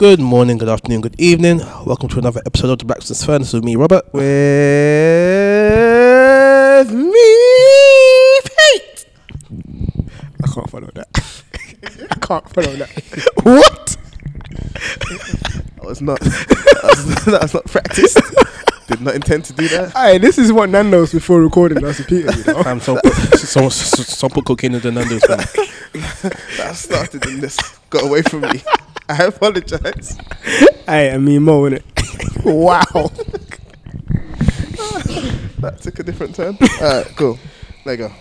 Good morning, good afternoon, good evening. Welcome to another episode of the Blacksmith's Furnace with me, Robert. With me, Pete. I can't follow that. I can't follow that. what? I was not. That was, that was not practiced. Did not intend to do that. Hey, this is what Nan knows before recording. That's repeated. You know? Um, so, so, so, so put cocaine in the Nando's. That started and this got away from me. I apologize. hey, I mean Mo, it. wow. That took a different turn. Alright, cool. There you go.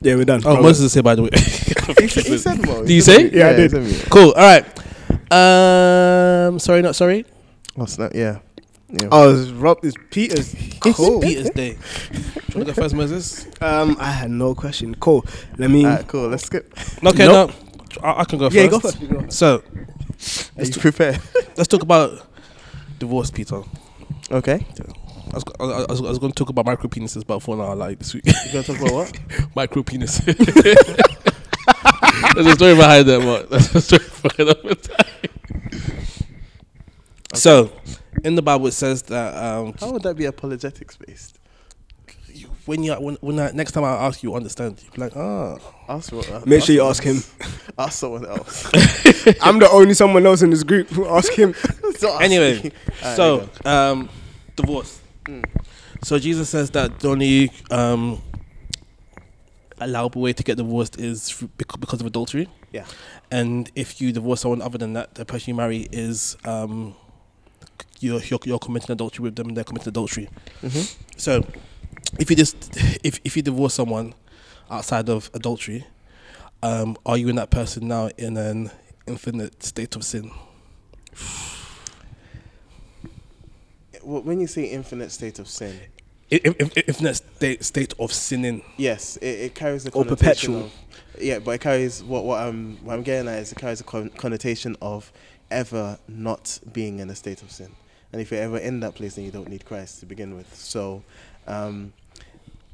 Yeah, we're done. Oh, Moses is here, by the way. He said, he said more. Did you say? Yeah, I he did. said me. cool. All right. Um, sorry, not sorry. Oh, snap. Yeah. yeah. Oh, it's Rob. It's Peter's. Cool. It's Peter's day. Do you want to go first, Moses? Um, I had no question. Cool. Let me. Alright, cool. Let's skip. Okay, Nope. no. I, I can go yeah, first. go first. So, Are you prepared? let's talk about divorce, Peter. Okay. I was, I, was, I was going to talk about micro penises, but for now, like this week. You gonna talk about what? micro penis. There's a story behind that, but that's a story for another time. So, in the Bible, it says that um, How would that be apologetics based? You- when you when, when I, next time I ask you, understand. You be like, ah, Ask what, uh, Make sure you ask him. Ask someone else. I'm the only someone else in this group who ask him. Ask Anyway, me. Alright, so um, divorce. Mm. So Jesus says that the only um, allowable way to get divorced is because of adultery. Yeah. And if you divorce someone other than that, the person you marry is um, you're, you're you're committing adultery with them. and They're committing adultery. go. Mhm. So if you just if if you divorce someone outside of adultery, um, are you in that person now in an infinite state of sin? Well, when you say infinite state of sin, if, infinite state state of sinning. yes, it, it carries the Or perpetual. Of, yeah, but it carries what what I'm what I'm getting at is it carries a con- connotation of ever not being in a state of sin, and if you're ever in that place, then you don't need Christ to begin with. So, um,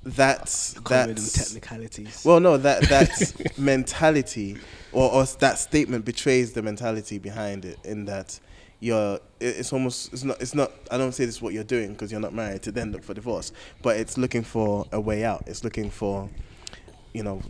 that's that's technicalities. Well, no, that that mentality or, or that statement betrays the mentality behind it. In that you're, it's almost it's not it's not. I don't say this is what you're doing because you're not married to then look for divorce, but it's looking for a way out. It's looking for, you know,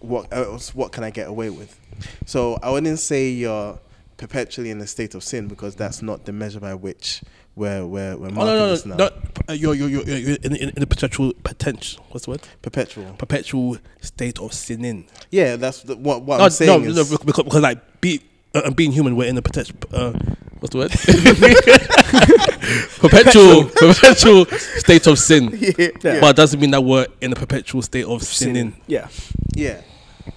what else, what can I get away with? So I wouldn't say you're perpetually in a state of sin because that's not the measure by which we're we're, we're Oh marking no no this no! now. Not, uh, you're, you're, you're, you're in, in, in a perpetual potential. What's the word? Perpetual. Perpetual state of sinning. Yeah, that's the, what what No, I'm saying no, is. no, because, because like be, uh, being human, we're in a perpetual. Uh, what's the word? perpetual perpetual state of sin. yeah, yeah. But it doesn't mean that we're in a perpetual state of sinning. Yeah. Yeah.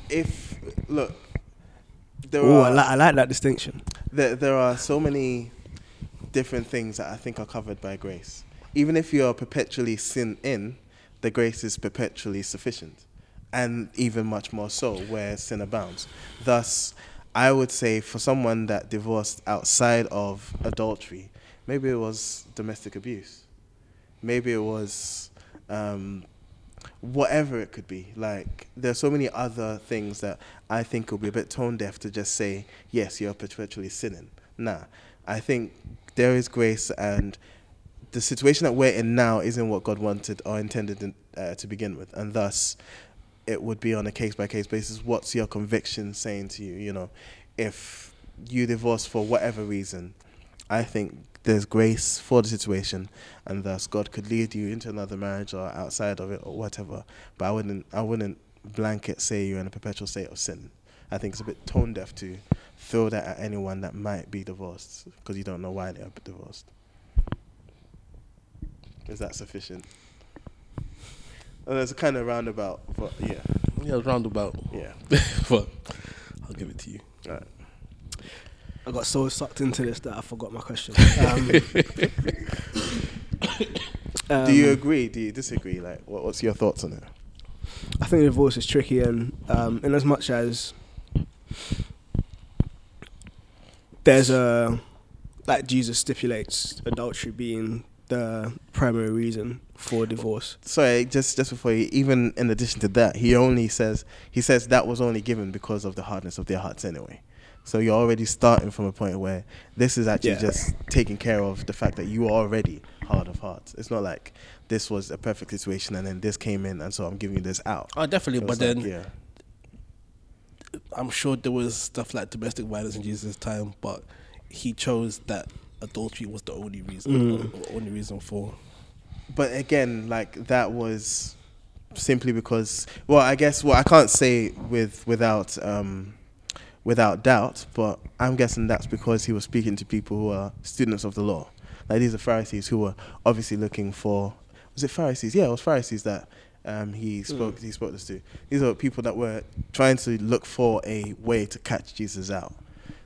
If look, there Oh, are I, like I like that distinction. there, there are so many different things that I think are covered by grace. Even if you're perpetually sin in, the grace is perpetually sufficient, and even much more so where sin abounds. Thus, I would say for someone that divorced outside of adultery, maybe it was domestic abuse, maybe it was. Um, whatever it could be. Like there are so many other things that I think will be a bit tone deaf to just say, yes, you're perpetually sinning. Nah. I think there is grace and the situation that we're in now isn't what God wanted or intended in, uh, to begin with. And thus it would be on a case by case basis. What's your conviction saying to you? You know, if you divorce for whatever reason, I think there's grace for the situation, and thus God could lead you into another marriage or outside of it or whatever. But I wouldn't, I wouldn't blanket say you're in a perpetual state of sin. I think it's a bit tone deaf to throw that at anyone that might be divorced because you don't know why they are divorced. Is that sufficient? And there's a kind of roundabout, but yeah, Yeah, roundabout. yeah. but I'll give it to you. Alright. I got so sucked into this that I forgot my question. Um, Do you um, agree? Do you disagree? Like, what, what's your thoughts on it? I think divorce is tricky, and um, in as much as there's a like Jesus stipulates adultery being the primary reason for divorce. sorry, just just before you, even in addition to that, he only says he says that was only given because of the hardness of their hearts anyway. So you're already starting from a point where this is actually Yeah. just taking care of the fact that you are already hard of heart. It's not like this was a perfect situation and then this came in and so I'm giving you this out. Oh, definitely. But like, then yeah. I'm sure there was stuff like domestic violence in Jesus' time, but he chose that adultery was the only reason, Mm. or only reason for. but again, like that was simply because. Well, I guess. Well, I can't say with without um, without doubt, but I'm guessing that's because he was speaking to people who are students of the law. Like these are Pharisees who were obviously looking for. Was it Pharisees? Yeah, it was Pharisees that um, he spoke. He spoke this to. These are people that were trying to look for a way to catch Jesus out.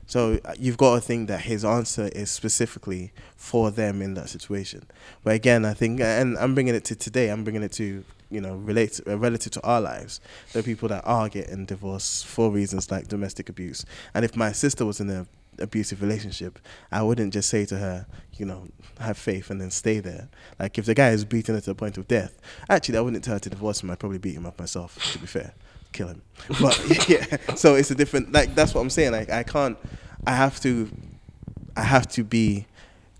So uh, you've got to think that his answer is specifically for them in that situation. But again, I think, and I'm bringing it to today. I'm bringing it to you know relate uh, relative to our lives. There are people that are getting divorced for reasons like domestic abuse. And if my sister was in a abusive relationship, I wouldn't just say to her, you know, have faith and then stay there. Like if the guy is beating her to the point of death, actually I wouldn't tell her to divorce him. I'd probably beat him up myself. To be fair, kill him. But yeah, so it's a different. Like that's what I'm saying. Like I can't. I have to. I have to be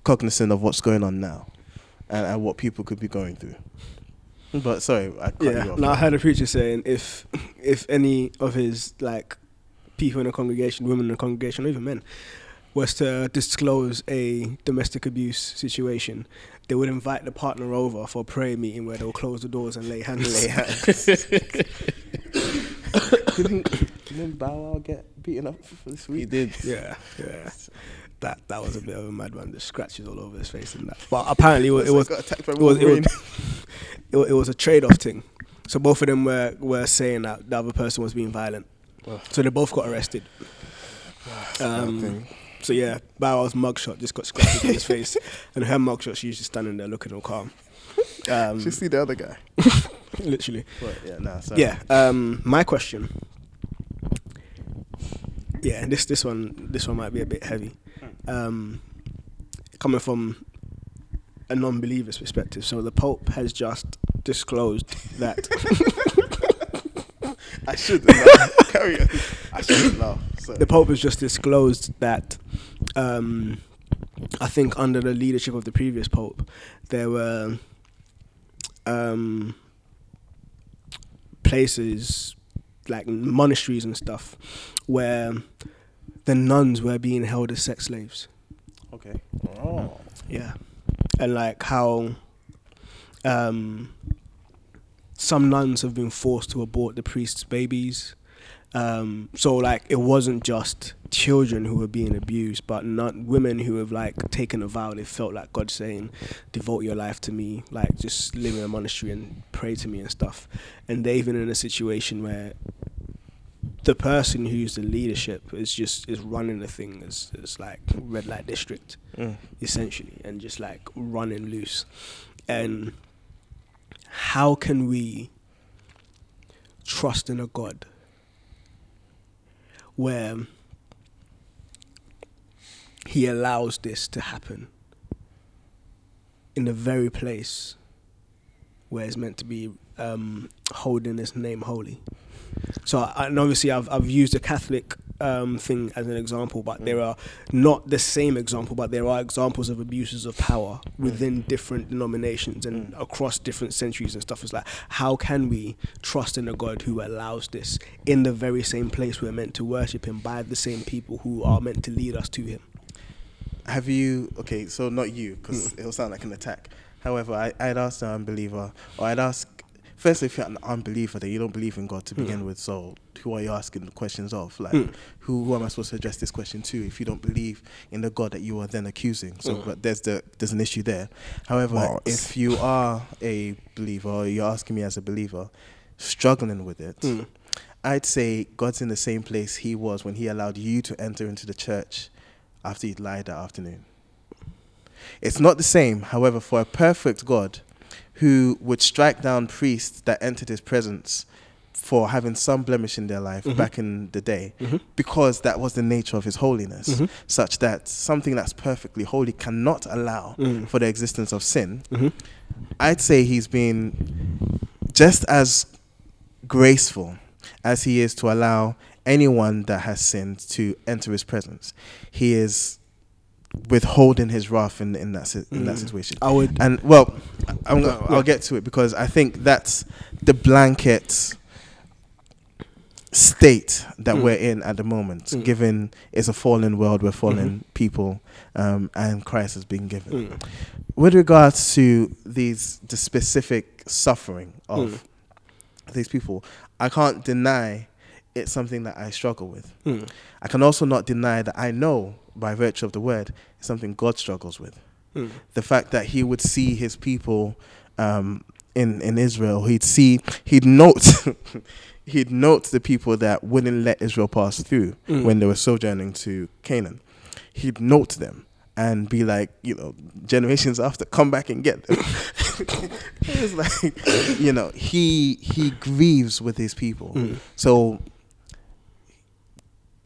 cognizant of what's going on now, and, and what people could be going through. But sorry, I cut Yeah. you off. Now I heard a preacher saying if if any of his like people in the congregation, women in the congregation, or even men, was to disclose a domestic abuse situation, they would invite the partner over for a prayer meeting where they'll close the doors and lay hands. Lay hands. didn't, didn't Bow Wow get beaten up for this week? He did. Yeah, yeah. That that was a bit of a madman. There's scratches all over his face and that. But apparently it was, it was got attacked by it was, it was, it was, it was a trade-off thing. So both of them were, were saying that the other person was being violent. Ugh. So they both got arrested. Um, so yeah, Bow Wow's mugshot just got scratched on his face, and her mugshot she's just standing there looking all calm. Um, Should see the other guy. literally. But yeah, nah, sorry. Yeah. Um, my question. Yeah, this this one this one might be a bit heavy. Um, coming from a non-believer's perspective, so the Pope has just disclosed that I shouldn't laugh. Carry on. I shouldn't laugh. Sorry. the Pope has just disclosed that um, I think under the leadership of the previous Pope, there were um, places like monasteries and stuff where the nuns were being held as sex slaves. Okay. Oh. Yeah, and like how um, some nuns have been forced to abort the priest's babies. Um, so like it wasn't just children who were being abused, but not women who have like taken a vow. They felt like God saying, "Devote your life to me, like just live in a monastery and pray to me and stuff." And they've been in a situation where the person who's the leadership is just is running the thing as, as like red light district Mm. essentially and just like running loose and how can we trust in a god where he allows this to happen in the very place where it's meant to be um, holding his name holy? So and obviously I've I've used a Catholic um, thing as an example, but mm. there are not the same example, but there are examples of abuses of power mm. within different denominations and mm. across different centuries and stuff. It's like how can we trust in a God who allows this in the very same place we're meant to worship Him by the same people who are meant to lead us to Him? Have you? Okay, so not you, because it'll sound like an attack. However, I, I'd ask an unbeliever, or I'd ask. Firstly, if you're an unbeliever, that you don't believe in God to begin hmm. with, so who are you asking the questions of? Like, hmm. who, who am I supposed to address this question to if you don't believe in the God that you are then accusing? So, hmm. but there's the there's an issue there. However, Bars. if you are a believer, or you're asking me as a believer, struggling with it, Mm. I'd say God's in the same place He was when He allowed you to enter into the church after you'd lied that afternoon. It's not the same, however, for a perfect God who would strike down priests that entered His presence for having some blemish in their life Mhm. back in the day, Mhm. because that was the nature of His holiness, Mhm. such that something that's perfectly holy cannot allow Mm. for the existence of sin. Mhm. I'd say He's been just as graceful as he is to allow anyone that has sinned to enter his presence. He is withholding his wrath in, in that si- in that Mm. situation. I would. And well, I'm Go- gonna, go. I'll get to it because I think that's the blanket state that Mm. we're in at the moment. Mm. Given it's a fallen world, we're fallen Mhm. people, um, and Christ has been given. Mm. With regards to these the specific suffering of Mm. these people, I can't deny it's something that I struggle with. Mm. I can also not deny that I know by virtue of the word it's something God struggles with Mm. the fact that he would see his people um, in in Israel. He'd see he'd note he'd note the people that wouldn't let Israel pass through Mm. when they were sojourning to Canaan. He'd note them and be like, you know, generations after, come back and get them. it's like, you know, he he grieves with his people. Mm. So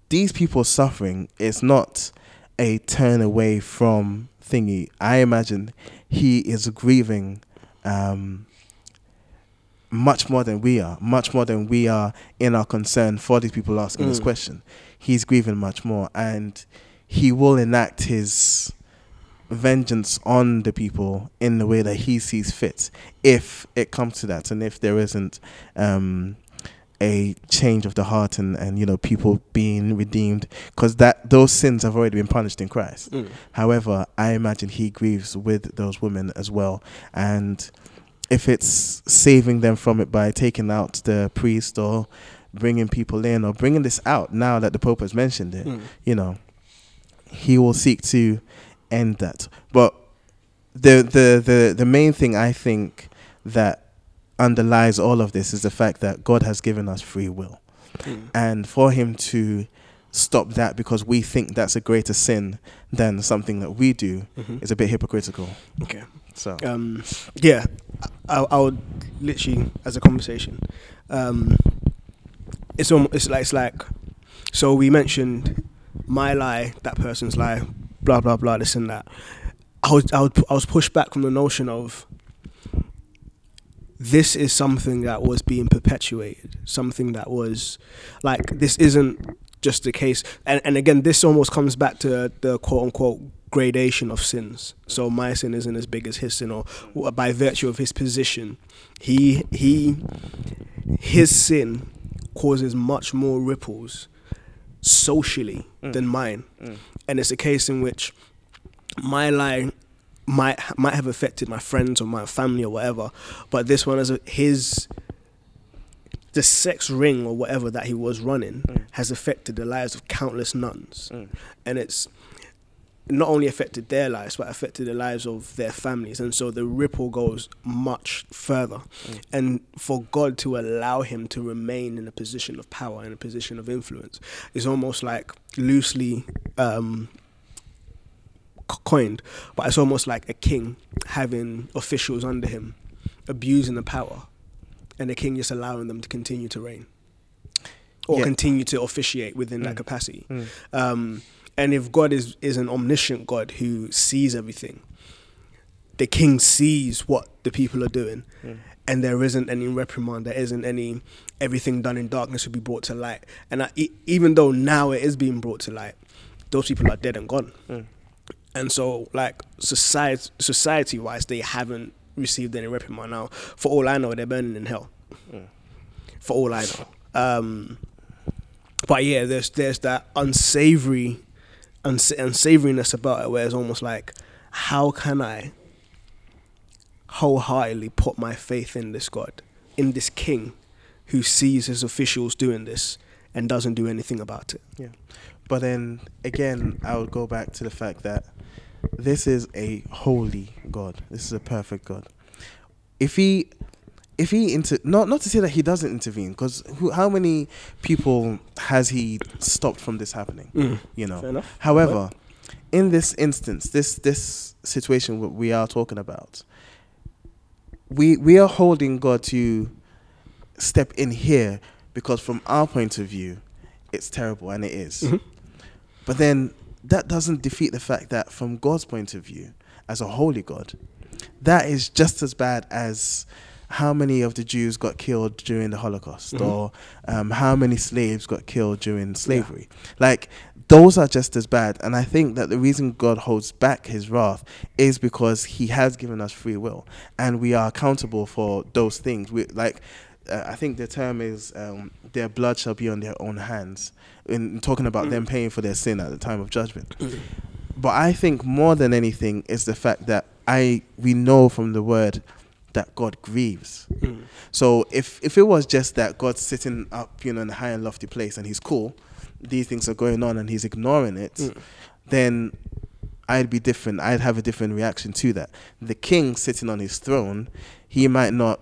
these people suffering is not a turn away from thingy. I imagine he is grieving um, much more than we are, much more than we are in our concern for these people asking this Mm. question. He's grieving much more, and he will enact his vengeance on the people in the way that he sees fit, if it comes to that, and if there isn't. Um, a change of the heart and, and you know people being redeemed because that those sins have already been punished in Christ. Mm. However, I imagine he grieves with those women as well, and if it's saving them from it by taking out the priest or bringing people in or bringing this out now that the Pope has mentioned it, Mm. you know, he will seek to end that. But the the the the main thing I think that underlies all of this is the fact that God has given us free will. Mm. And for him to stop that because we think that's a greater sin than something that we do Mhm. is a bit hypocritical. Okay. So Um, yeah, I, I would literally as a conversation. Um, it's almost it's like it's like so we mentioned my lie, that person's lie, blah blah blah, this and that. I was I, would, I was pushed back from the notion of this is something that was being perpetuated, something that was like this isn't just the case. And and again, this almost comes back to the quote unquote gradation of sins. So my sin isn't as big as his sin, or by virtue of his position, he he his sin causes much more ripples socially Mm. than mine, Mm. and it's a case in which my lie might might have affected my friends or my family or whatever, but this one as a, his the sex ring or whatever that he was running Mm. has affected the lives of countless nuns, Mm. and it's not only affected their lives but affected the lives of their families, and so the ripple goes much further. Mm. And for God to allow him to remain in a position of power, in a position of influence, is almost like loosely um, coined, but it's almost like a king having officials under him abusing the power, and the king just allowing them to continue to reign or Yeah. continue to officiate within that Mm. capacity. Mm. Um, and if God is, is an omniscient God who sees everything, the king sees what the people are doing, Mm. and there isn't any reprimand, there isn't any everything done in darkness will be brought to light. And I, e- even though now it is being brought to light, those people are dead and gone. Mm. And so, like society, society wise, they haven't received any reprimand. Now, for all I know, they're burning in hell. Mm. For all I know. Um, but yeah, there's there's that unsavory, uns- unsavoriness about it, where it's almost like, how can I wholeheartedly put my faith in this God, in this King, who sees his officials doing this and doesn't do anything about it? Yeah. But then again, I would go back to the fact that this is a holy God. This is a perfect God. If he, if he inter, not not to say that he doesn't intervene, because how many people has he stopped from this happening? You know. However, in this instance, this this situation what we are talking about, we we are holding God to step in here because from our point of view, it's terrible and it is. Mhm. But then that doesn't defeat the fact that from God's point of view, as a holy God, that is just as bad as how many of the Jews got killed during the Holocaust, Mhm. or um, how many slaves got killed during slavery. Like those are just as bad. And I think that the reason God holds back His wrath is because He has given us free will, and we are accountable for those things. We like. Uh, I think the term is um, their blood shall be on their own hands. In talking about them paying for their sin at the time of judgment. But I think more than anything is the fact that I we know from the word that God grieves. Mm. So if if it was just that God's sitting up, you know, in a high and lofty place and he's cool, these things are going on and he's ignoring it, Mm. then I'd be different. I'd have a different reaction to that. The king sitting on his throne, he might not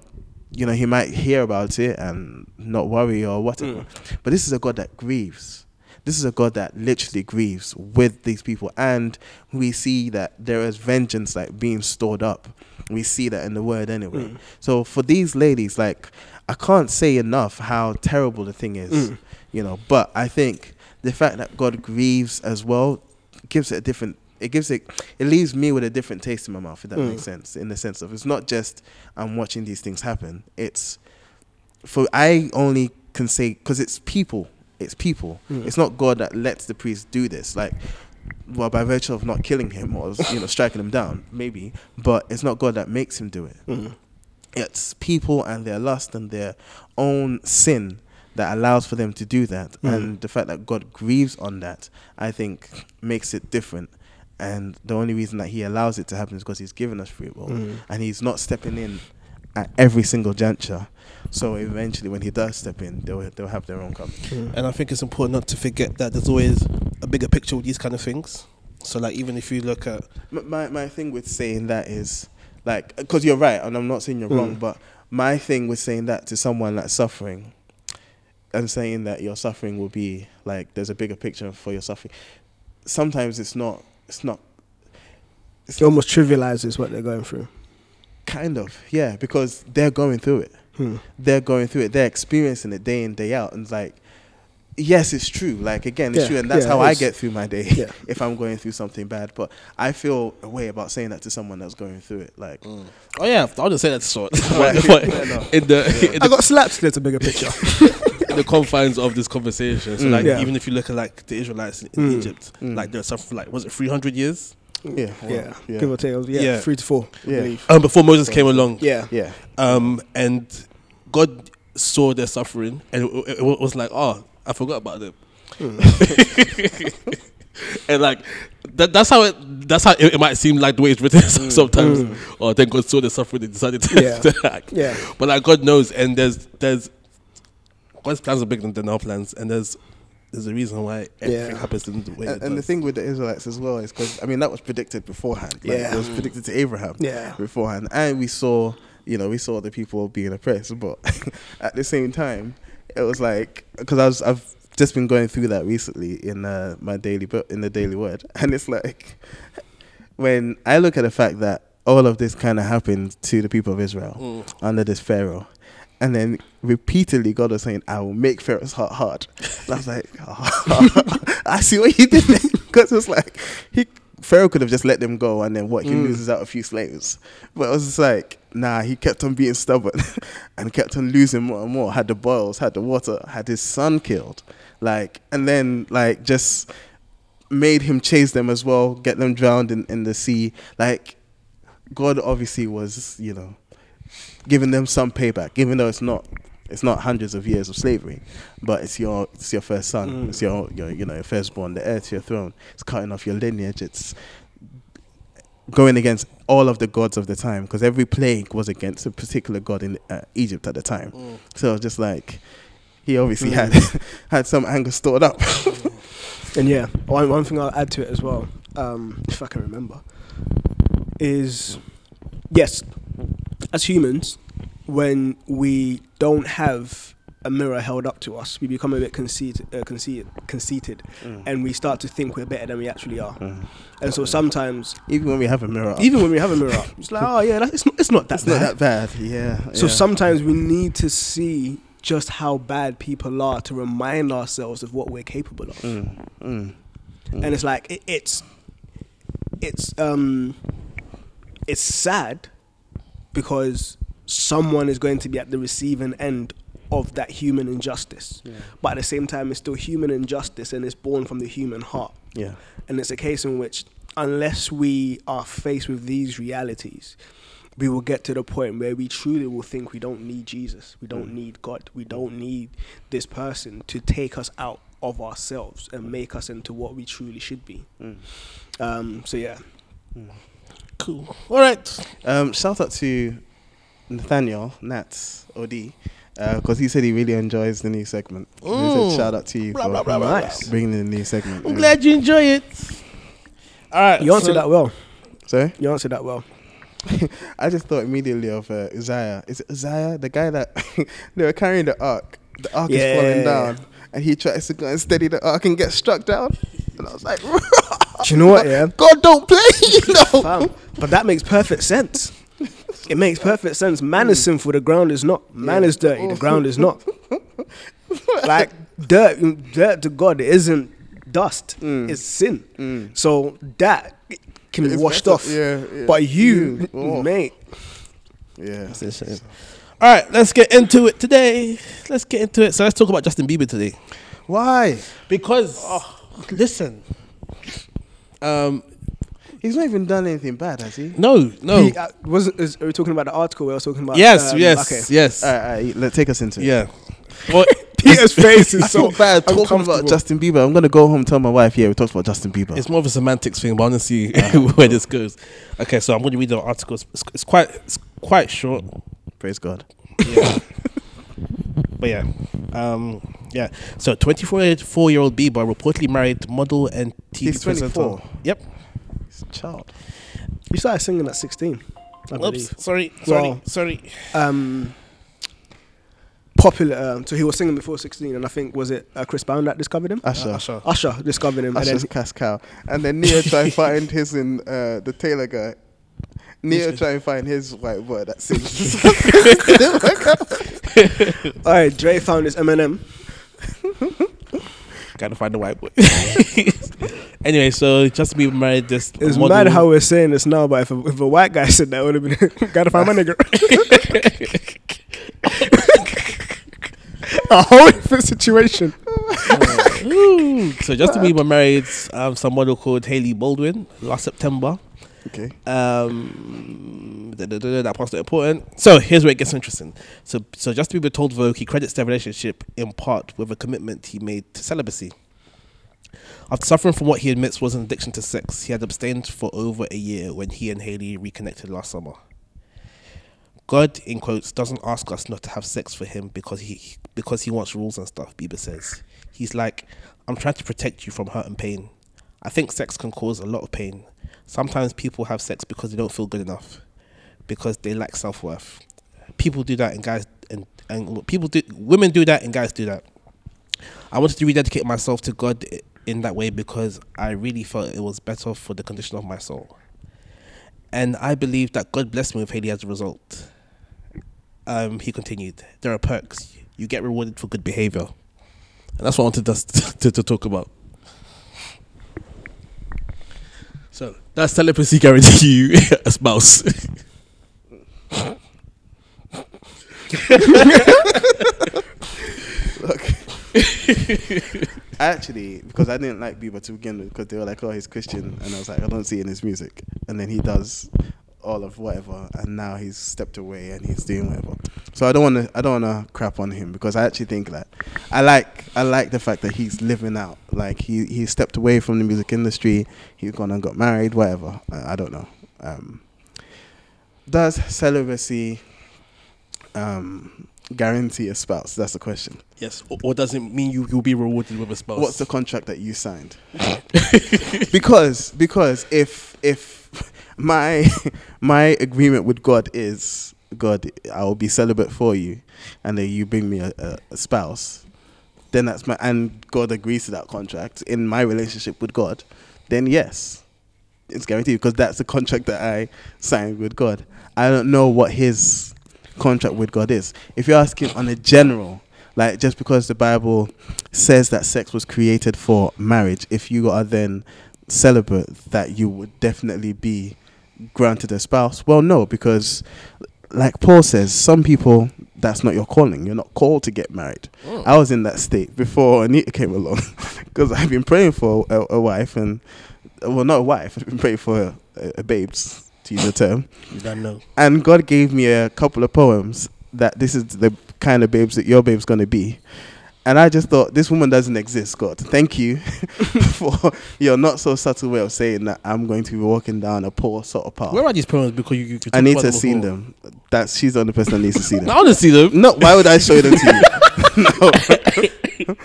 you know, he might hear about it and not worry or whatever. Mm. But this is a God that grieves. This is a God that literally grieves with these people. And we see that there is vengeance like being stored up. We see that in the word anyway. Mm. So for these ladies, like I can't say enough how terrible the thing is. Mm. You know, but I think the fact that God grieves as well gives it a different it gives it it leaves me with a different taste in my mouth if that Mm. makes sense in the sense of it's not just i'm watching these things happen it's for i only can say because it's people it's people Mm. it's not god that lets the priest do this like well by virtue of not killing him or you know striking him down maybe but it's not god that makes him do it Mm. it's people and their lust and their own sin that allows for them to do that Mm. and the fact that god grieves on that i think makes it different and the only reason that he allows it to happen is because he's given us free will Mm. and he's not stepping in at every single juncture so eventually when he does step in they'll, they'll have their own cover Mm. And I think it's important not to forget that there's always a bigger picture with these kind of things. So like even if you look at M- my my thing with saying that is like because you're right and i'm not saying you're wrong Mm. but my thing with saying that to someone that's suffering and saying that your suffering will be like there's a bigger picture for your suffering sometimes it's not it's not it's It almost trivializes what they're going through. kind of yeah because they're going through it Hmm. they're going through it they're experiencing it day in day out and it's like yes it's true like again it's Yeah, true and that's yeah, how i get through my day Yeah. if i'm going through something bad but i feel a way about saying that to someone that's going through it like oh yeah, I'll just say that to sort Right. But Yeah, in the in I the, got slapped. There's a bigger picture. in the confines of this conversation. So Mm. like Yeah. even if you look at like the Israelites in, in Mm. Egypt, Mm. like they're suffering like was it 300 years? yeah well, yeah. yeah give or take. Yeah, Yeah. three to four. Yeah. Um, before Moses came along. Yeah. yeah Um, and God saw their suffering, and it, it, it was like, oh, I forgot about them. and like that, that's how it that's how it, it might seem like the way it's written sometimes. Mm. Or then God saw the suffering and decided to, Yeah. to act. Yeah. But like God knows, and there's there's God's plans are bigger than, than our plans, and there's there's a reason why everything Yeah. happens in the way. and, and the thing with the Israelites as well is because I mean that was predicted beforehand. Like, Yeah. it was predicted to Abraham. Yeah. beforehand, and we saw you know we saw the people being oppressed, but at the same time, it was like because I was I've just been going through that recently in uh, my daily book in the daily word, and it's like when I look at the fact that all of this kind of happened to the people of Israel Mm. under this Pharaoh. And then repeatedly, God was saying, "I will make Pharaoh's heart hard." And I was like, oh, "I see what he did," because it was like he Pharaoh could have just let them go, and then what he Mm. loses out a few slaves. But it was just like, nah, he kept on being stubborn, and kept on losing more and more. Had the boils, had the water, had his son killed, like, and then like just made him chase them as well, get them drowned in, in the sea. Like, God obviously was, you know, giving them some payback, even though it's not it's not hundreds of years of slavery, but it's your it's your first son, Mm. it's your, your you know your firstborn, the heir to your throne. It's cutting off your lineage. It's going against all of the gods of the time because every plague was against a particular god in uh, Egypt at the time. Mm. So just like he obviously Mm. had had some anger stored up. And yeah, one, one thing I'll add to it as well, um, if I can remember, is yes, as humans, when we don't have a mirror held up to us, we become a bit conceited, uh, conceited, conceited and we start to think we're better than we actually are. Mm. And so sometimes, Even when we have a mirror, up, even when we have a mirror up, it's like, oh yeah, that's, it's, not, it's not that it's not bad. that bad. Yeah. So yeah. sometimes we need to see just how bad people are to remind ourselves of what we're capable of. Mm, mm, mm. and it's like it, it's it's um it's sad because someone is going to be at the receiving end of that human injustice. Yeah. But at the same time, it's still human injustice and it's born from the human heart. Yeah. And it's a case in which, unless we are faced with these realities, we will get to the point where we truly will think we don't need Jesus, we don't Mm. need God, we don't need this person to take us out of ourselves and make us into what we truly should be. Mm. Um, so yeah, Cool. All right. Um, shout out to Nathaniel Nats OD because he said he really enjoys the new segment. He Mm. said shout out to you Blah, for blah, blah, blah, Nice. bringing in the new segment. I'm Yeah. glad you enjoy it. All right. you answered so- that well. Sorry, You answered that well. I just thought immediately of uh, Uzziah. Is it Uzziah, the guy that they were carrying the ark? The ark is falling down, and he tries to go and steady the ark and get struck down. And I was like, Do you know what? Yeah, God don't play, you know. Fam, but that makes perfect sense. It makes perfect sense. Man is sinful. The ground is not. Man Yeah. is dirty. The ground is not. like dirt, dirt to God isn't dust. Mm. It's sin. Mm. So that can be It's washed better- off. Yeah, yeah. But you, oh, mate, yeah. All right. Let's get into it today. Let's get into it. So let's talk about Justin Bieber today. Why? Because listen, um, He's not even done anything bad, has he? no, no. he, uh, wasn't. Is, are we talking about the article? we were talking about. yes, um, yes, okay. yes. All right, all right, let take us into it. Yeah. Well, Peter's face is so bad talking about. Justin Bieber. I'm gonna go home and tell my wife, yeah, we talked about Justin Bieber. it's more of a semantics thing, but I want to see where this goes. Okay, so I'm going to read the article. It's, it's quite, it's quite short. Praise God. Yeah. but yeah, um, yeah. So 24 four year old Bieber reportedly married model and TV He's presenter. 24. Yep. He's a child. You started singing at 16. I believe. Oops. Sorry. Sorry. Wow. Sorry. um, popular. Um, so he was singing before 16, and I think was it uh, Chris Brown that discovered him? Usher. Uh, Usher. Usher discovered him, Usher's and cash cow. And then Neo try to find his in uh, the Taylor guy. Neo try and find his white boy that sings. all right, Dre found his Eminem. Gotta find the white boy. anyway, so Justin Bieber married this. It's model. mad how we're saying this now, but if a, if a white guy said that, would have been gotta find my nigga. a whole different situation. So Justin Bieber married um, some model called Hailey Baldwin last September. Okay. Um, that part's not important. So here's where it gets interesting. So, so Justin Bieber told Vogue he credits their relationship in part with a commitment he made to celibacy. After suffering from what he admits was an addiction to sex, he had abstained for over a year when he and Hailey reconnected last summer. God, in quotes, doesn't ask us not to have sex for him because he because he wants rules and stuff. Bieber says he's like, I'm trying to protect you from hurt and pain. I think sex can cause a lot of pain. Sometimes people have sex because they don't feel good enough, because they lack self worth. People do that, and guys and and people do women do that, and guys do that. I wanted to rededicate myself to God in that way because I really felt it was better for the condition of my soul. And I believe that God blessed me with Hailey as a result. Um, he continued, There are perks. You get rewarded for good behavior. And that's what I wanted us to, to talk about. So, that's celibacy guarantee you a spouse. Look. Actually, because I didn't like Bieber to begin with, because they were like, "Oh, he's Christian," and I was like, "I don't see it in his music." And then he does all of whatever, and now he's stepped away and he's doing whatever. So I don't want to, I don't want to crap on him because I actually think that I like, I like the fact that he's living out. Like he he stepped away from the music industry. He's gone and got married, whatever. I, I don't know. Um, does celibacy um, guarantee a spouse? That's the question. yes. Or, or does it mean you, you'll be rewarded with a spouse? What's the contract that you signed? because because if if my my agreement with God is God, I will be celibate for you, and then you bring me a, a, spouse, then that's my and God agrees to that contract in my relationship with God, then yes, it's guaranteed because that's the contract that I signed with God. I don't know what his contract with God is. If you're asking on a general, like just because the Bible says that sex was created for marriage, if you are then celibate, that you would definitely be granted a spouse. Well, no, because like Paul says, some people that's not your calling. You're not called to get married. Hmm. I was in that state before Anita came along because I've been praying for a, a wife and well, not a wife. I've been praying for a, a babes to use the term. You don't know. And God gave me a couple of poems that this is the kind of babes that your babe's gonna be. And I just thought this woman doesn't exist, God. Thank you for your not so subtle way of saying that I'm going to be walking down a poor sort of path. Where are these poems? Because you, you could I need to have seen them. That's she's the only person that needs to see them. I want to see them. No, why would I show them to you?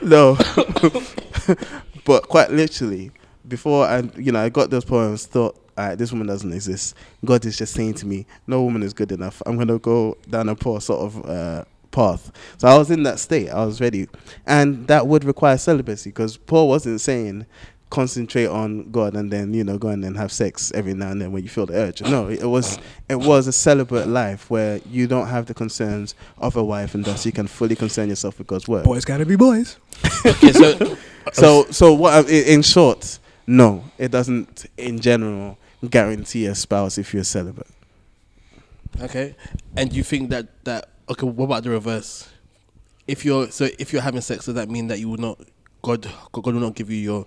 no, no. but quite literally, before I, you know, I got those poems, thought, all right, this woman doesn't exist. God is just saying to me, no woman is good enough. I'm gonna go down a poor sort of uh, path. So I was in that state. I was ready, and that would require celibacy because Paul wasn't saying concentrate on God and then you know go and then have sex every now and then when you feel the urge. No, it was it was a celibate life where you don't have the concerns of a wife and thus you can fully concern yourself with God's word. Boys gotta be boys. Okay, so So so what I- i- in short, no, it doesn't in general guarantee a spouse if you're celibate. okay, and you think that that okay? What about the reverse? If you're so if you're having sex, does that mean that you will not God God will not give you your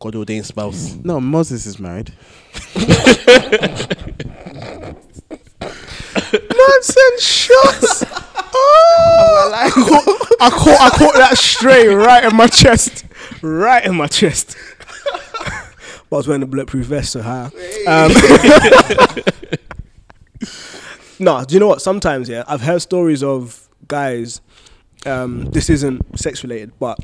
God ordained spouse? No, Moses is married. Nonsense shots. oh, I caught, I caught, I caught that straight right in my chest, right in my chest. but I was wearing a bulletproof vest, so how? Um, no, do you know what? Sometimes, yeah, I've heard stories of guys. Um, this isn't sex related, but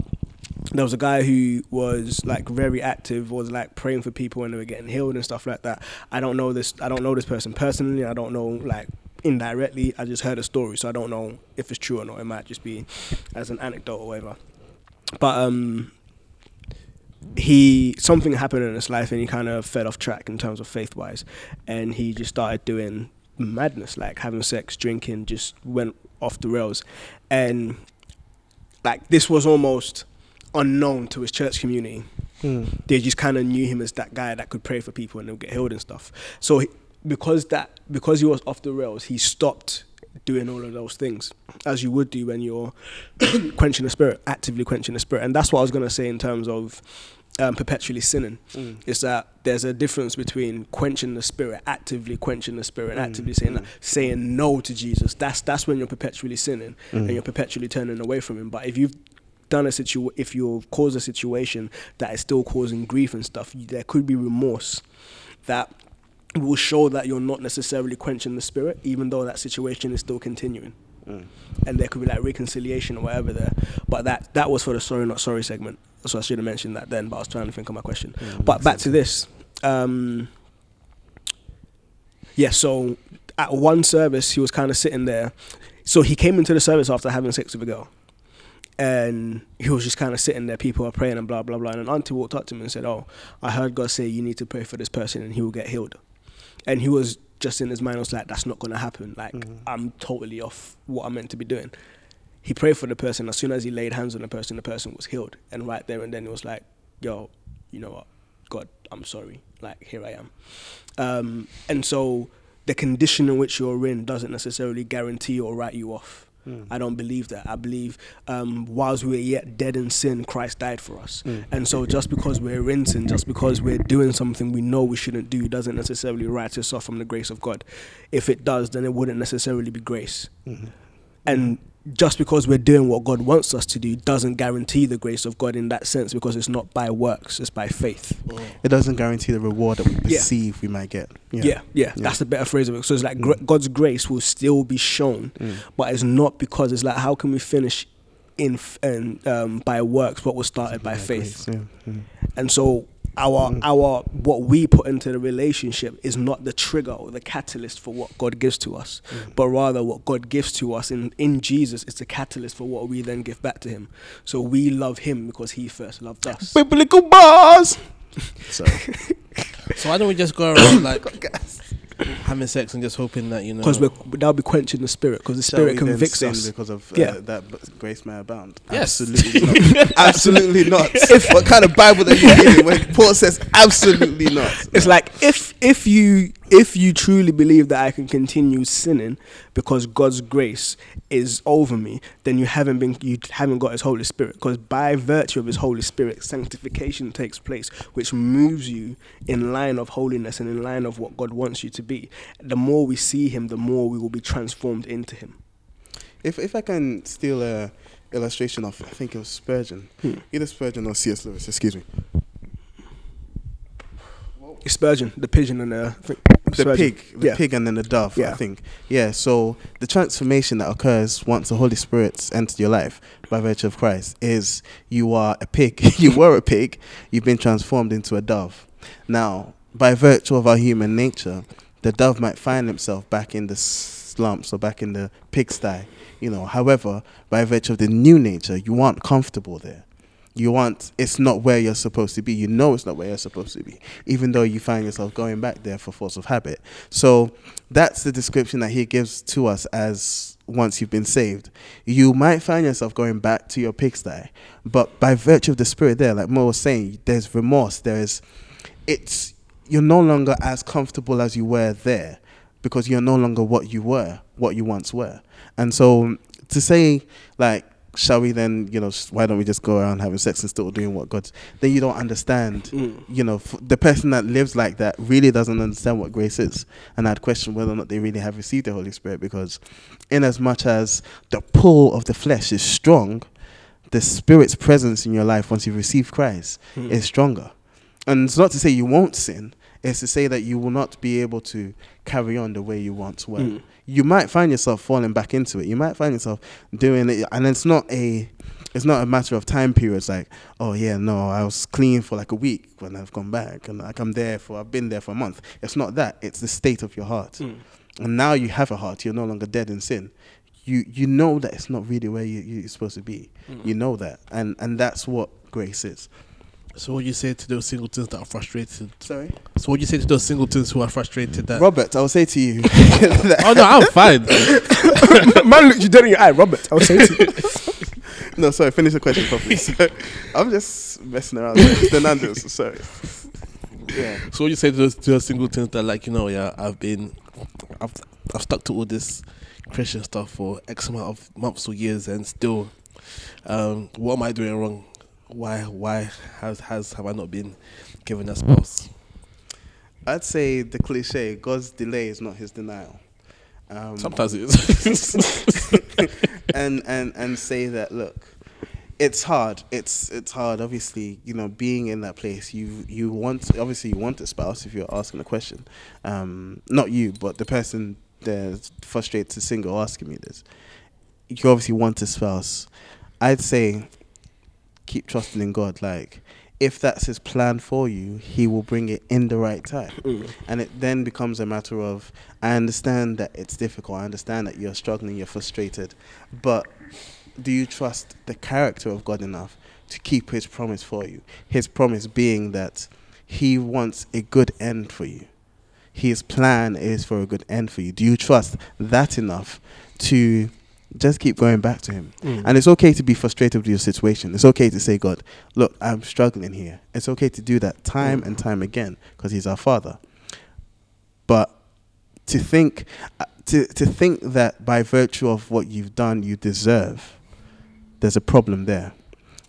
there was a guy who was like very active, was like praying for people when they were getting healed and stuff like that. I don't know this. I don't know this person personally. I don't know like indirectly. I just heard a story, so I don't know if it's true or not. It might just be as an anecdote or whatever. But um, he something happened in his life and he kind of fed off track in terms of faith wise, and he just started doing madness, like having sex, drinking, just went off the rails, and like this was almost unknown to his church community. Hmm. They just kind of knew him as that guy that could pray for people and they'll get healed and stuff. So he, because that because he was off the rails, he stopped doing all of those things as you would do when you're quenching the spirit, actively quenching the spirit. And that's what I was gonna say in terms of um, perpetually sinning. Mm. Is that there's a difference between quenching the spirit, actively quenching the spirit, and mm. actively saying that, mm. saying no to Jesus. That's that's when you're perpetually sinning and you're perpetually turning away from Him. But if you've done a situ if you've caused a situation that is still causing grief and stuff, there could be remorse that will show that you're not necessarily quenching the spirit, even though that situation is still continuing. And there could be like reconciliation or whatever there. But that that was for the sorry not sorry segment. So I should have mentioned that then, but I was trying to think of my question. but back to this. Um, yeah, so at one service he was kind of sitting there. So he came into the service after having sex with a girl and he was just kind of sitting there. People are praying and blah blah blah. And an auntie walked up to him and said, "Oh, I heard God say you need to pray for this person and he will get healed." And he was just in his mind was like, "That's not going to happen. Like I'm totally off what I'm meant to be doing." He prayed for the person. As soon as he laid hands on the person, the person was healed. And right there and then he was like, "Yo, you know what? God, I'm sorry. Like here I am." Um, and so the condition in which you're in doesn't necessarily guarantee or write you off. I don't believe that. I believe um, whilst we are yet dead in sin, Christ died for us. And so just because we're in sin, just because we're doing something we know we shouldn't do, doesn't necessarily write us off from the grace of God. If it does, then it wouldn't necessarily be grace. And just because we're doing what God wants us to do doesn't guarantee the grace of God in that sense because it's not by works, it's by faith. It doesn't guarantee the reward that we Yeah. perceive we might get. Yeah, yeah, yeah that's a better phrase of it. So it's like gr- God's grace will still be shown, but it's not because it's like how can we finish in f- and um, by works what was started by faith. Yeah. Mm. And so our mm. our what we put into the relationship is not the trigger or the catalyst for what God gives to us, mm. but rather what God gives to us in, in Jesus is the catalyst for what we then give back to him. So we love him because he first loved us. Biblical bars. So So why don't we just go around like having sex and just hoping that you know? Because we're that'll be quenching the spirit because the spirit convicts sin us. because of uh, Yeah. that grace may abound. Yes. Absolutely not. absolutely not. what kind of Bible that you're reading when Paul says absolutely not? It's like if if you if you truly believe that I can continue sinning because God's grace is over me, then you haven't been you haven't got His Holy Spirit. Because by virtue of His Holy Spirit, sanctification takes place, which moves you in line of holiness and in line of what God wants you to be. The more we see Him, the more we will be transformed into Him. If if I can steal a illustration of I think it was Spurgeon, Hmm. either Spurgeon or C.S. Lewis. Excuse me. Spurgeon, the pigeon, and the the Spurgeon. pig, the Yeah. pig, and then the dove. I Yeah. think. Yeah. So the transformation that occurs once the Holy Spirit's entered your life by virtue of Christ is you are a pig. you were a pig. You've been transformed into a dove. Now, by virtue of our human nature, the dove might find himself back in the slumps or back in the pigsty. You know. However, by virtue of the new nature, you aren't comfortable there you want it's not where you're supposed to be. You know it's not where you're supposed to be even though you find yourself going back there for force of habit. So that's the description that he gives to us as once you've been saved. You might find yourself going back to your pigsty but by virtue of the spirit there like mo was saying there's remorse there's it's you're no longer as comfortable as you were there because you're no longer what you were what you once were. And so to say like shall we then you know why don't we just go around having sex and still doing what god's then you don't understand Mm. you know f- the person that lives like that really doesn't understand what grace is and i'd question whether or not they really have received the holy spirit because in as much as the pull of the flesh is strong the spirit's presence in your life once you've received christ Mm. is stronger and it's not to say you won't sin it's to say that you will not be able to carry on the way you once were Mm. You might find yourself falling back into it. You might find yourself doing it, and it's not a, it's not a matter of time periods. Like, oh yeah, no, I was clean for like a week when I've gone back, and like I'm there for, I've been there for a month. It's not that. It's the state of your heart, Mm. and now you have a heart. You're no longer dead in sin. You you know that it's not really where you, you're supposed to be. You know that, and and that's what grace is. So what do you say to those singletons that are frustrated? Sorry, So what do you say to those singletons who are frustrated that? Robert. I will say to you. oh no, I'm fine. Man looked you dead in your eye, Robert. I was saying to you. no, sorry. Finish the question properly. So, I'm just messing around. It's the Nando's. Sorry. Yeah. So what do you say to those, to those singletons that like you know yeah I've been I've I've stuck to all this Christian stuff for X amount of months or years and still um what am I doing wrong? Why why has has have I not been given a spouse? I'd say the cliche: God's delay is not His denial. Um, Sometimes it is. and and and say that look, it's hard. It's it's hard. Obviously, you know, being in that place, you you want obviously you want a spouse if you're asking the question. Um, not you, but the person that's frustrated to single asking me this. You obviously want a spouse. I'd say keep trusting in God. Like if that's His plan for you, He will bring it in the right time Mm. and it then becomes a matter of I understand that it's difficult. I understand that you're struggling, you're frustrated, but do you trust the character of God enough to keep His promise for you? His promise being that He wants a good end for you. His plan is for a good end for you. Do you trust that enough to just keep going back to Him? Mm. And it's okay to be frustrated with your situation. It's okay to say, God, look, I'm struggling here. It's okay to do that time and time again because He's our Father. But to think, uh, to, to think that by virtue of what you've done, you deserve, there's a problem there.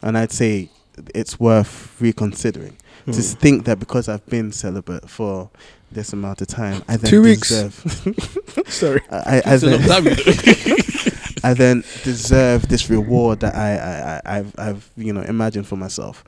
And I'd say it's worth reconsidering. To Mm. think that because I've been celibate for this amount of time, I then Two weeks. deserve. Sorry. I, I, I I then deserve this reward that I, I, I I've I've you know imagined for myself.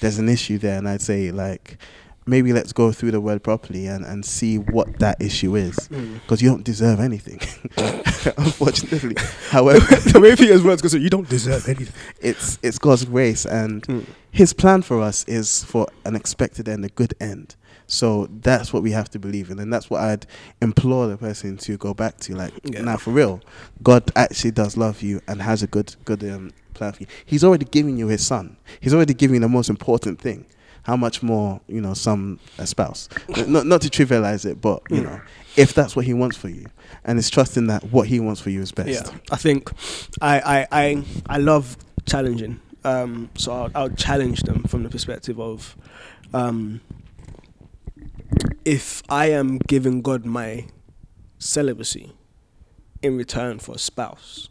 There's an issue there, and I'd say like maybe let's go through the word properly and, and see what that issue is Mm. because you don't deserve anything, unfortunately. However, the way he has words goes, you don't deserve anything. it's it's God's grace and Mm. His plan for us is for an expected end, a good end. So that's what we have to believe in, and that's what I'd implore the person to go back to. Like, Yeah. now for real, God actually does love you and has a good, good um, plan for you. He's already given you His Son. He's already given you the most important thing. How much more, you know, some a spouse? not not to trivialize it, but you Mm. know, if that's what He wants for you, and it's trusting that what He wants for you is best. Yeah, I think I I I, I love challenging. Um, so I'll, I'll challenge them from the perspective of, um, if I am giving God my celibacy in return for a spouse,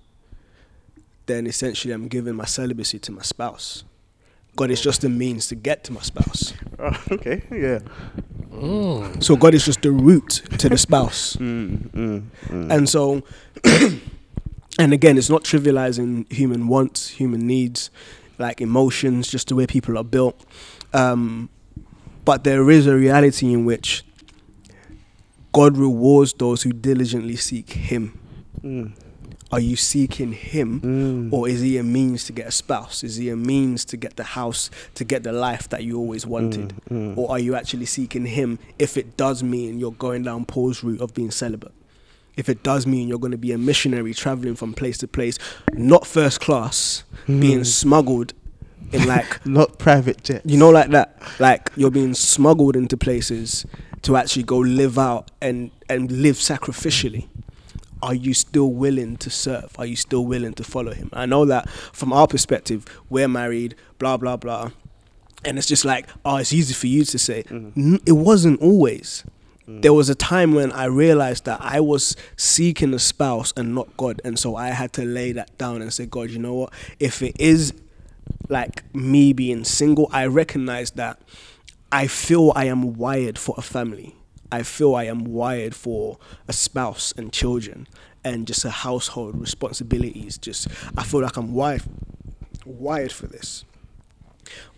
then essentially I'm giving my celibacy to my spouse. God is just a means to get to my spouse. Oh, okay, yeah. So God is just the route to the spouse. Mm, mm, mm. And so, and again, it's not trivializing human wants, human needs, like emotions, just the way people are built. Um, but there is a reality in which God rewards those who diligently seek Him. Mm, Are you seeking Him? mm. Or is he a means to get a spouse? Is he a means to get the house, to get the life that you always wanted? Mm, mm. Or are you actually seeking him if it does mean you're going down Paul's route of being celibate? If it does mean you're going to be a missionary traveling from place to place, not first class, being smuggled in like, Not private jet. you know, like that. Like you're being smuggled into places to actually go live out and, and live sacrificially are you still willing to serve? Are you still willing to follow him? I know that from our perspective, we're married, blah, blah, blah. And it's just like, oh, it's easy for you to say. Mm. N- it wasn't always. Mm. There was a time when I realized that I was seeking a spouse and not God. And so I had to lay that down and say, God, you know what? If it is like me being single, I recognize that I feel I am wired for a family. I feel I am wired for a spouse and children and just a household responsibilities. Just I feel like I'm wired wired for this.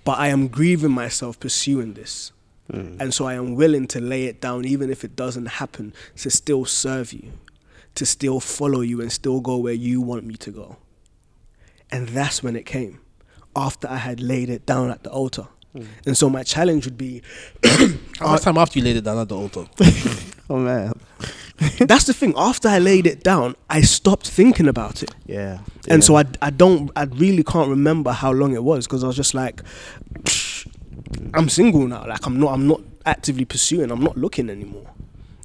But I am grieving myself pursuing this. Mm. And so I am willing to lay it down even if it doesn't happen to still serve you, to still follow you and still go where you want me to go. And that's when it came, after I had laid it down at the altar. And so my challenge would be How much time after you laid it down at the altar? Oh man. that's the thing. After I laid it down, I stopped thinking about it. Yeah. And so I, I don't, I really can't remember how long it was because I was just like, I'm single now. Like I'm not, I'm not actively pursuing. I'm not looking anymore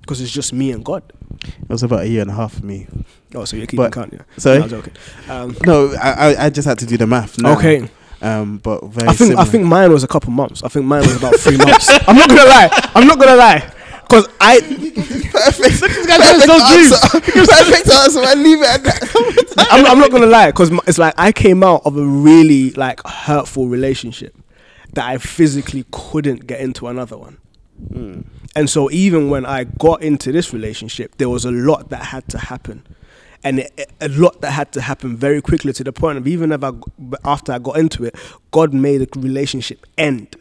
because it's just me and God. it was about a year and a half for me. Oh, so you're keeping But- count, yeah? sorry? No, I was joking. Um, No, I I, I just had to do the math. Now. okay. Um, but very I think similar. I think mine was a couple months. I think mine was about three months. I'm not gonna lie. I'm not gonna lie. Cause I perfect. so perfect answer. perfect answer. I leave it at that. I'm, I'm not gonna lie, because it's like I came out of a really like hurtful relationship that I physically couldn't get into another one. And so even when I got into this relationship, there was a lot that had to happen, and it, a lot that had to happen very quickly to the point of even if I, after I got into it, God made the relationship end,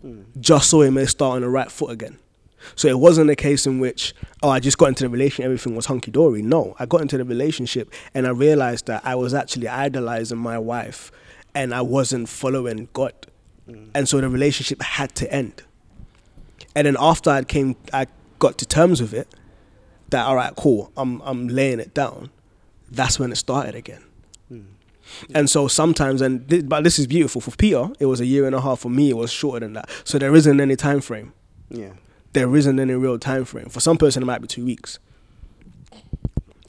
hmm. just so it may start on the right foot again. So it wasn't a case in which, oh, I just got into the relationship, everything was hunky dory. No, I got into the relationship and I realized that I was actually idolizing my wife and I wasn't following God. Hmm. And so the relationship had to end. And then after I came, I got to terms with it, that, all right, cool, I'm, I'm laying it down. That's when it started again. Hmm. And so sometimes, and thi- but this is beautiful for Peter. It was a year and a half. For me, it was shorter than that. So there isn't any time frame Yeah. there isn't any real time frame. For some person, it might be two weeks.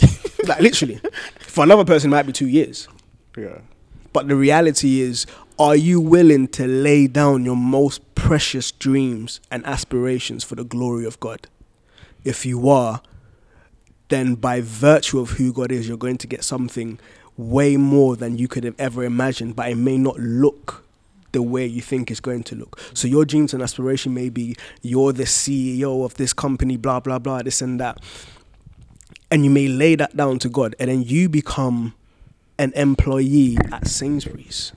like literally. For another person, it might be two years. Yeah. But the reality is, are you willing to lay down your most precious dreams and aspirations for the glory of God? If you are, then by virtue of who God is, you're going to get something way more than you could have ever imagined, but it may not look the way you think it's going to look. So your dreams and aspiration may be you're the CEO of this company, blah, blah, blah, this and that. And you may lay that down to God, and then you become an employee at Sainsbury's.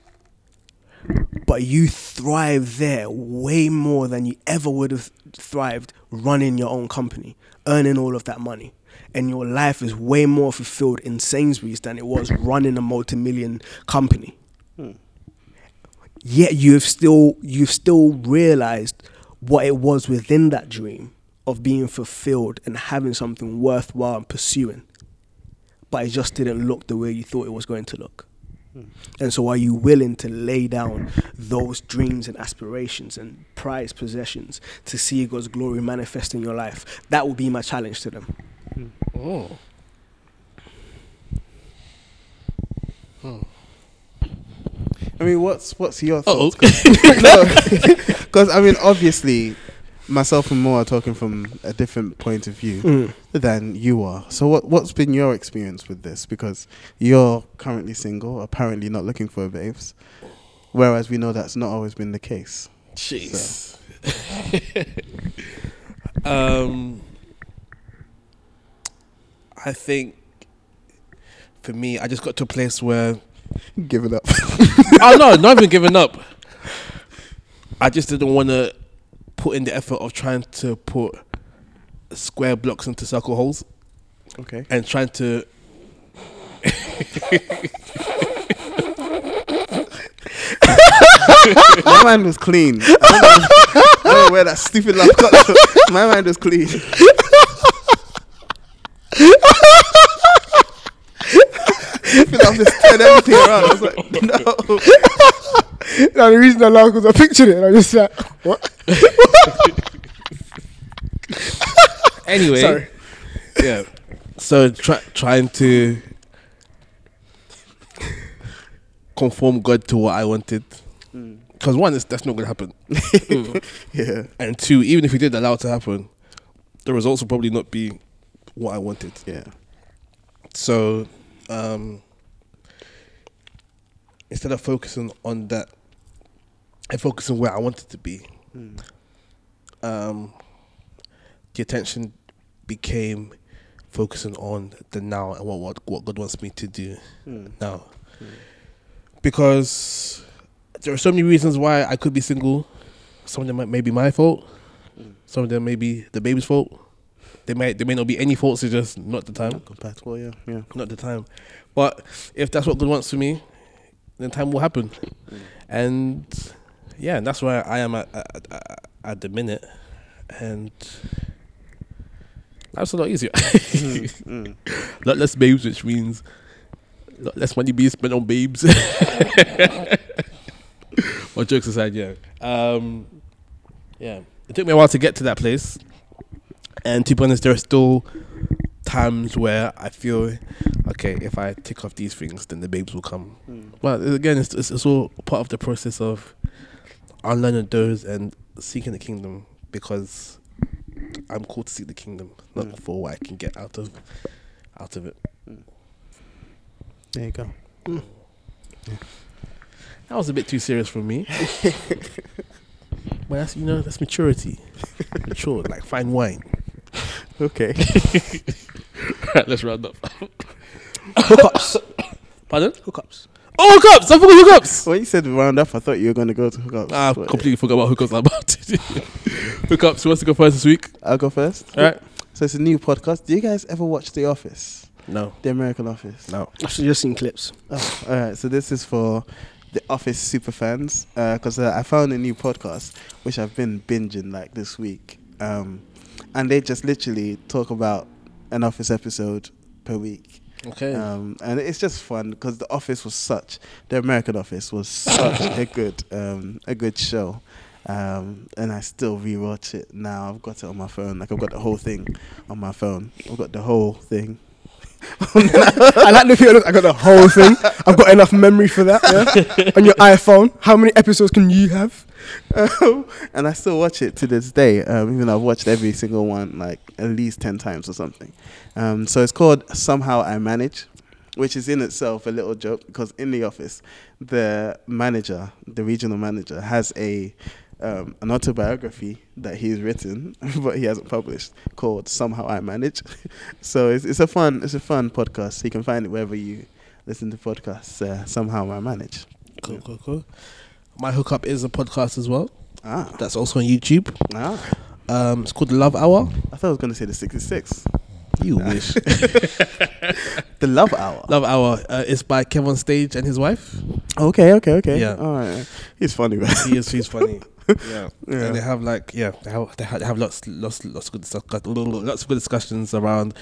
But you thrive there way more than you ever would have thrived running your own company, earning all of that money. And your life is way more fulfilled in Sainsbury's than it was running a multi million company. Yet you've still you've still realized what it was within that dream of being fulfilled and having something worthwhile and pursuing but it just didn't look the way you thought it was going to look. And so, are you willing to lay down those dreams and aspirations and prized possessions to see God's glory manifest in your life? That will be my challenge to them. Oh. Oh. I mean, what's what's your Uh-oh. thoughts? Because I mean, obviously, myself and Mo are talking from a different point of view Mm. than you are. So what what's been your experience with this? Because you're currently single, apparently not looking for a babes, whereas we know that's not always been the case. Jeez. um, I think for me, I just got to a place where Give it up. oh no, not even giving up. I just didn't want to put in the effort of trying to put square blocks into circle holes okay. and trying to. My mind was clean. I don't know, I don't know where that stupid laugh got. My mind was clean. Stupid laugh just turned everything around. I was like, no. Now the reason I laughed because I pictured it and I just like, what? Anyway, Sorry. yeah. So try, trying to conform God to what I wanted, mm. because one is that's not going to happen, mm. Yeah. and two, even if we did allow it to happen, the results will probably not be what I wanted. Yeah. So, um, instead of focusing on that, I focus on where I wanted to be. Um, the attention became focusing on the now and what what, what God wants me to do now. Because there are so many reasons why I could be single. Some of them might- may be my fault. Some of them may be the baby's fault. They may they may not be any faults. It's just not the time Compatible, yeah. Yeah. not the time. But if that's what God wants for me, then time will happen. And yeah, and that's where I am at, at, at, at the minute. And that's a lot easier. Mm. lot less babes, which means lot less money being spent on babes. well, jokes aside, yeah. Um, yeah. It took me a while to get to that place. And to be honest, there are still times where I feel, okay, if I tick off these things, then the babes will come. Hmm. But again, it's, it's, it's all part of the process of unlearning those and seeking the kingdom because I'm called to seek the kingdom, not Mm. for what I can get out of out of it. Hmm. There you go. Hmm. That was a bit too serious for me. but that's you know that's maturity. Mature, like fine wine. Okay. right, let's round up. Hookups. Pardon? Hookups. Oh, hookups! I forgot hookups. when you said round up, I thought you were going to go to hookups. Ah, I but- completely forgot about hookups. I'm about to. hookups. Who wants to go first this week? I'll go first. All right. So it's a new podcast. Do you guys ever watch The Office? No, The American Office? no. I've just seen clips. Oh, all right. So this is for the Office super fans because uh, I found a new podcast which I've been binging like this week, um, and they just literally talk about an Office episode per week. Okay. Um, and it's just fun because the Office was such the American Office was such a good um, a good show, um, and I still rewatch it now. I've got it on my phone, like I've got the whole thing on my phone. I've got the whole thing. I like the feel. I got the whole thing. I've got enough memory for that. Yeah? On your iPhone, how many episodes can you have? Um, and I still watch it to this day. Um, even though I've watched every single one like at least ten times or something. Um, so it's called Somehow I Manage, which is in itself a little joke because in the office, the manager, the regional manager, has a um, an autobiography that he's written but he hasn't published called Somehow I Manage. so it's it's a fun it's a fun podcast. You can find it wherever you listen to podcasts. Uh, Somehow I Manage. Cool, cool, cool. My hookup is a podcast as well. Ah, That's also on YouTube. ah. Um, it's called the Love Hour. I thought I was going to say the 66. You wish. The Love Hour. Love Hour. Uh, it's by KevOnStage and his wife. Okay, okay, okay. Yeah. All right. He's funny, man. He is. He's funny. Yeah. Yeah. And they have like yeah they have they have, they have lots lots lots of good stuff lots of good discussions around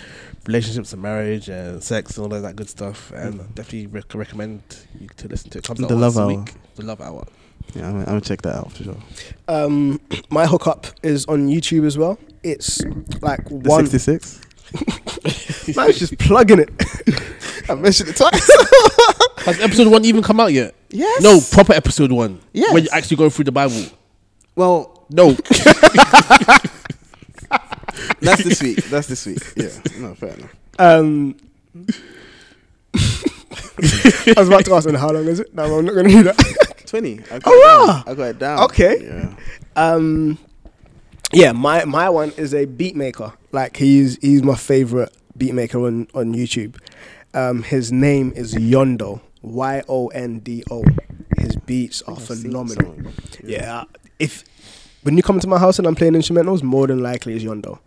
relationships and marriage and sex and all of that good stuff and definitely rec- recommend you to listen to it. Comes out The once Love Hour. week. The Love Hour. Yeah, I'm, I'm gonna check that out for sure. Um, my hookup is on YouTube as well. It's like The one. 66. Man's just plugging it. I mentioned it twice. Has episode one even come out yet? yes. No, proper episode one. Yes. When you actually go through the Bible. Well, No. That's this week. That's this week. Yeah. No, fair enough. Um, I was about to ask, and how long is it? No, I'm not going to do that. 20. I got Oh, it wow. down. I got it down. Okay. Yeah. Um, yeah, my my one is a beat maker. Like he's he's my favorite beat maker on on YouTube. Um, his name is Yondo. Y O N D O. His beats are phenomenal. some. Yeah, if when you come to my house and I'm playing instrumentals, more than likely is Yondo.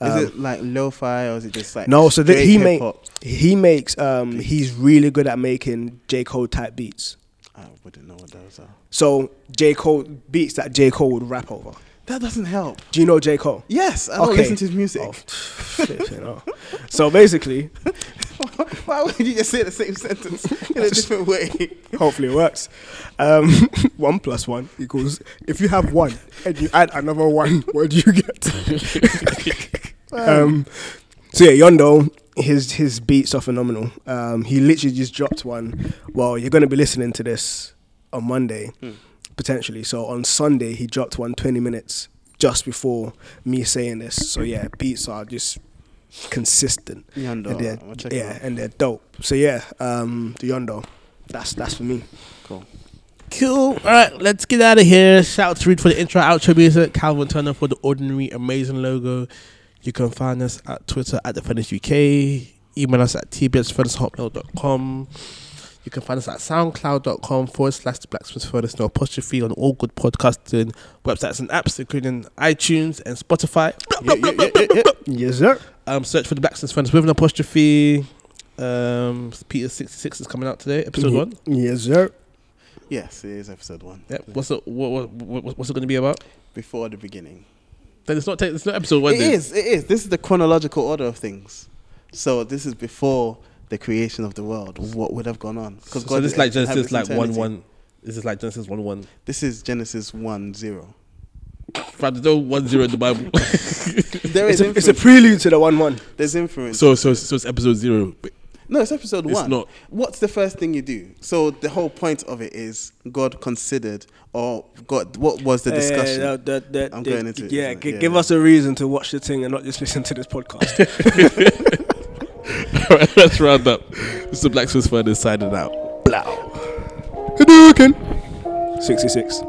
Is Um, it like lo-fi or is it just like no, so that he make hip-hop? he makes um he's really good at making J Cole type beats. I wouldn't know what those are. So J Cole beats that J Cole would rap over. That doesn't help. Do you know J Cole? Yes, I don't Okay. listen to his music. Oh, hell. So basically, Why would you just say the same sentence in a different way? hopefully it works. Um, one plus one equals. If you have one and you add another one, what do you get? um, so yeah, Yondo, his his beats are phenomenal. Um, he literally just dropped one. Well, you're gonna be listening to this on Monday, potentially. So on Sunday, he dropped one 20 minutes just before me saying this. So yeah, beats are just consistent. Yondo, and they're, I'll yeah, and they're dope. So yeah, um, the Yondo, that's that's for me. Cool. Cool. All right, let's get out of here. Shout out to RUDE for the intro, outro music. Calvin Turner for the ordinary, amazing logo. You can find us at Twitter at the Furnace UK. Email us at tbsfurnace.hotmail.com. You can find us at soundcloud.com forward slash the blacksmith furnace no apostrophe on all good podcasting websites and apps, including iTunes and Spotify. Yeah, yeah, yeah, yeah, yeah. Yes, sir. Um, search for the blacksmith furnace with an apostrophe. Um, Peter sixty six is coming out today, episode one. Yes, sir. Yes, it is episode one. Yep. What's it? What, what, what, what's it going to be about? Before the beginning. Then it's not. ta- It's not episode one. It then. is. It is. This is the chronological order of things. So this is before the creation of the world. What would have gone on? So, so this is like Genesis, like one eternity. one. This is like Genesis one one. This is Genesis one zero. But there's no one zero in the Bible. There It's is a, it's a prelude to the one one. There's influence. so so so it's episode zero. But no, it's episode It's one. not. What's the first thing you do? So the whole point of it is God considered, or God. What was the discussion? Uh, the- the- I'm the- going into it, yeah, it? gi- Yeah, give yeah. us a reason to watch the thing and not just listen to this podcast. All right, let's round up. This is the Blacksmith Furnace signing out. Blah. Hadouken! 66.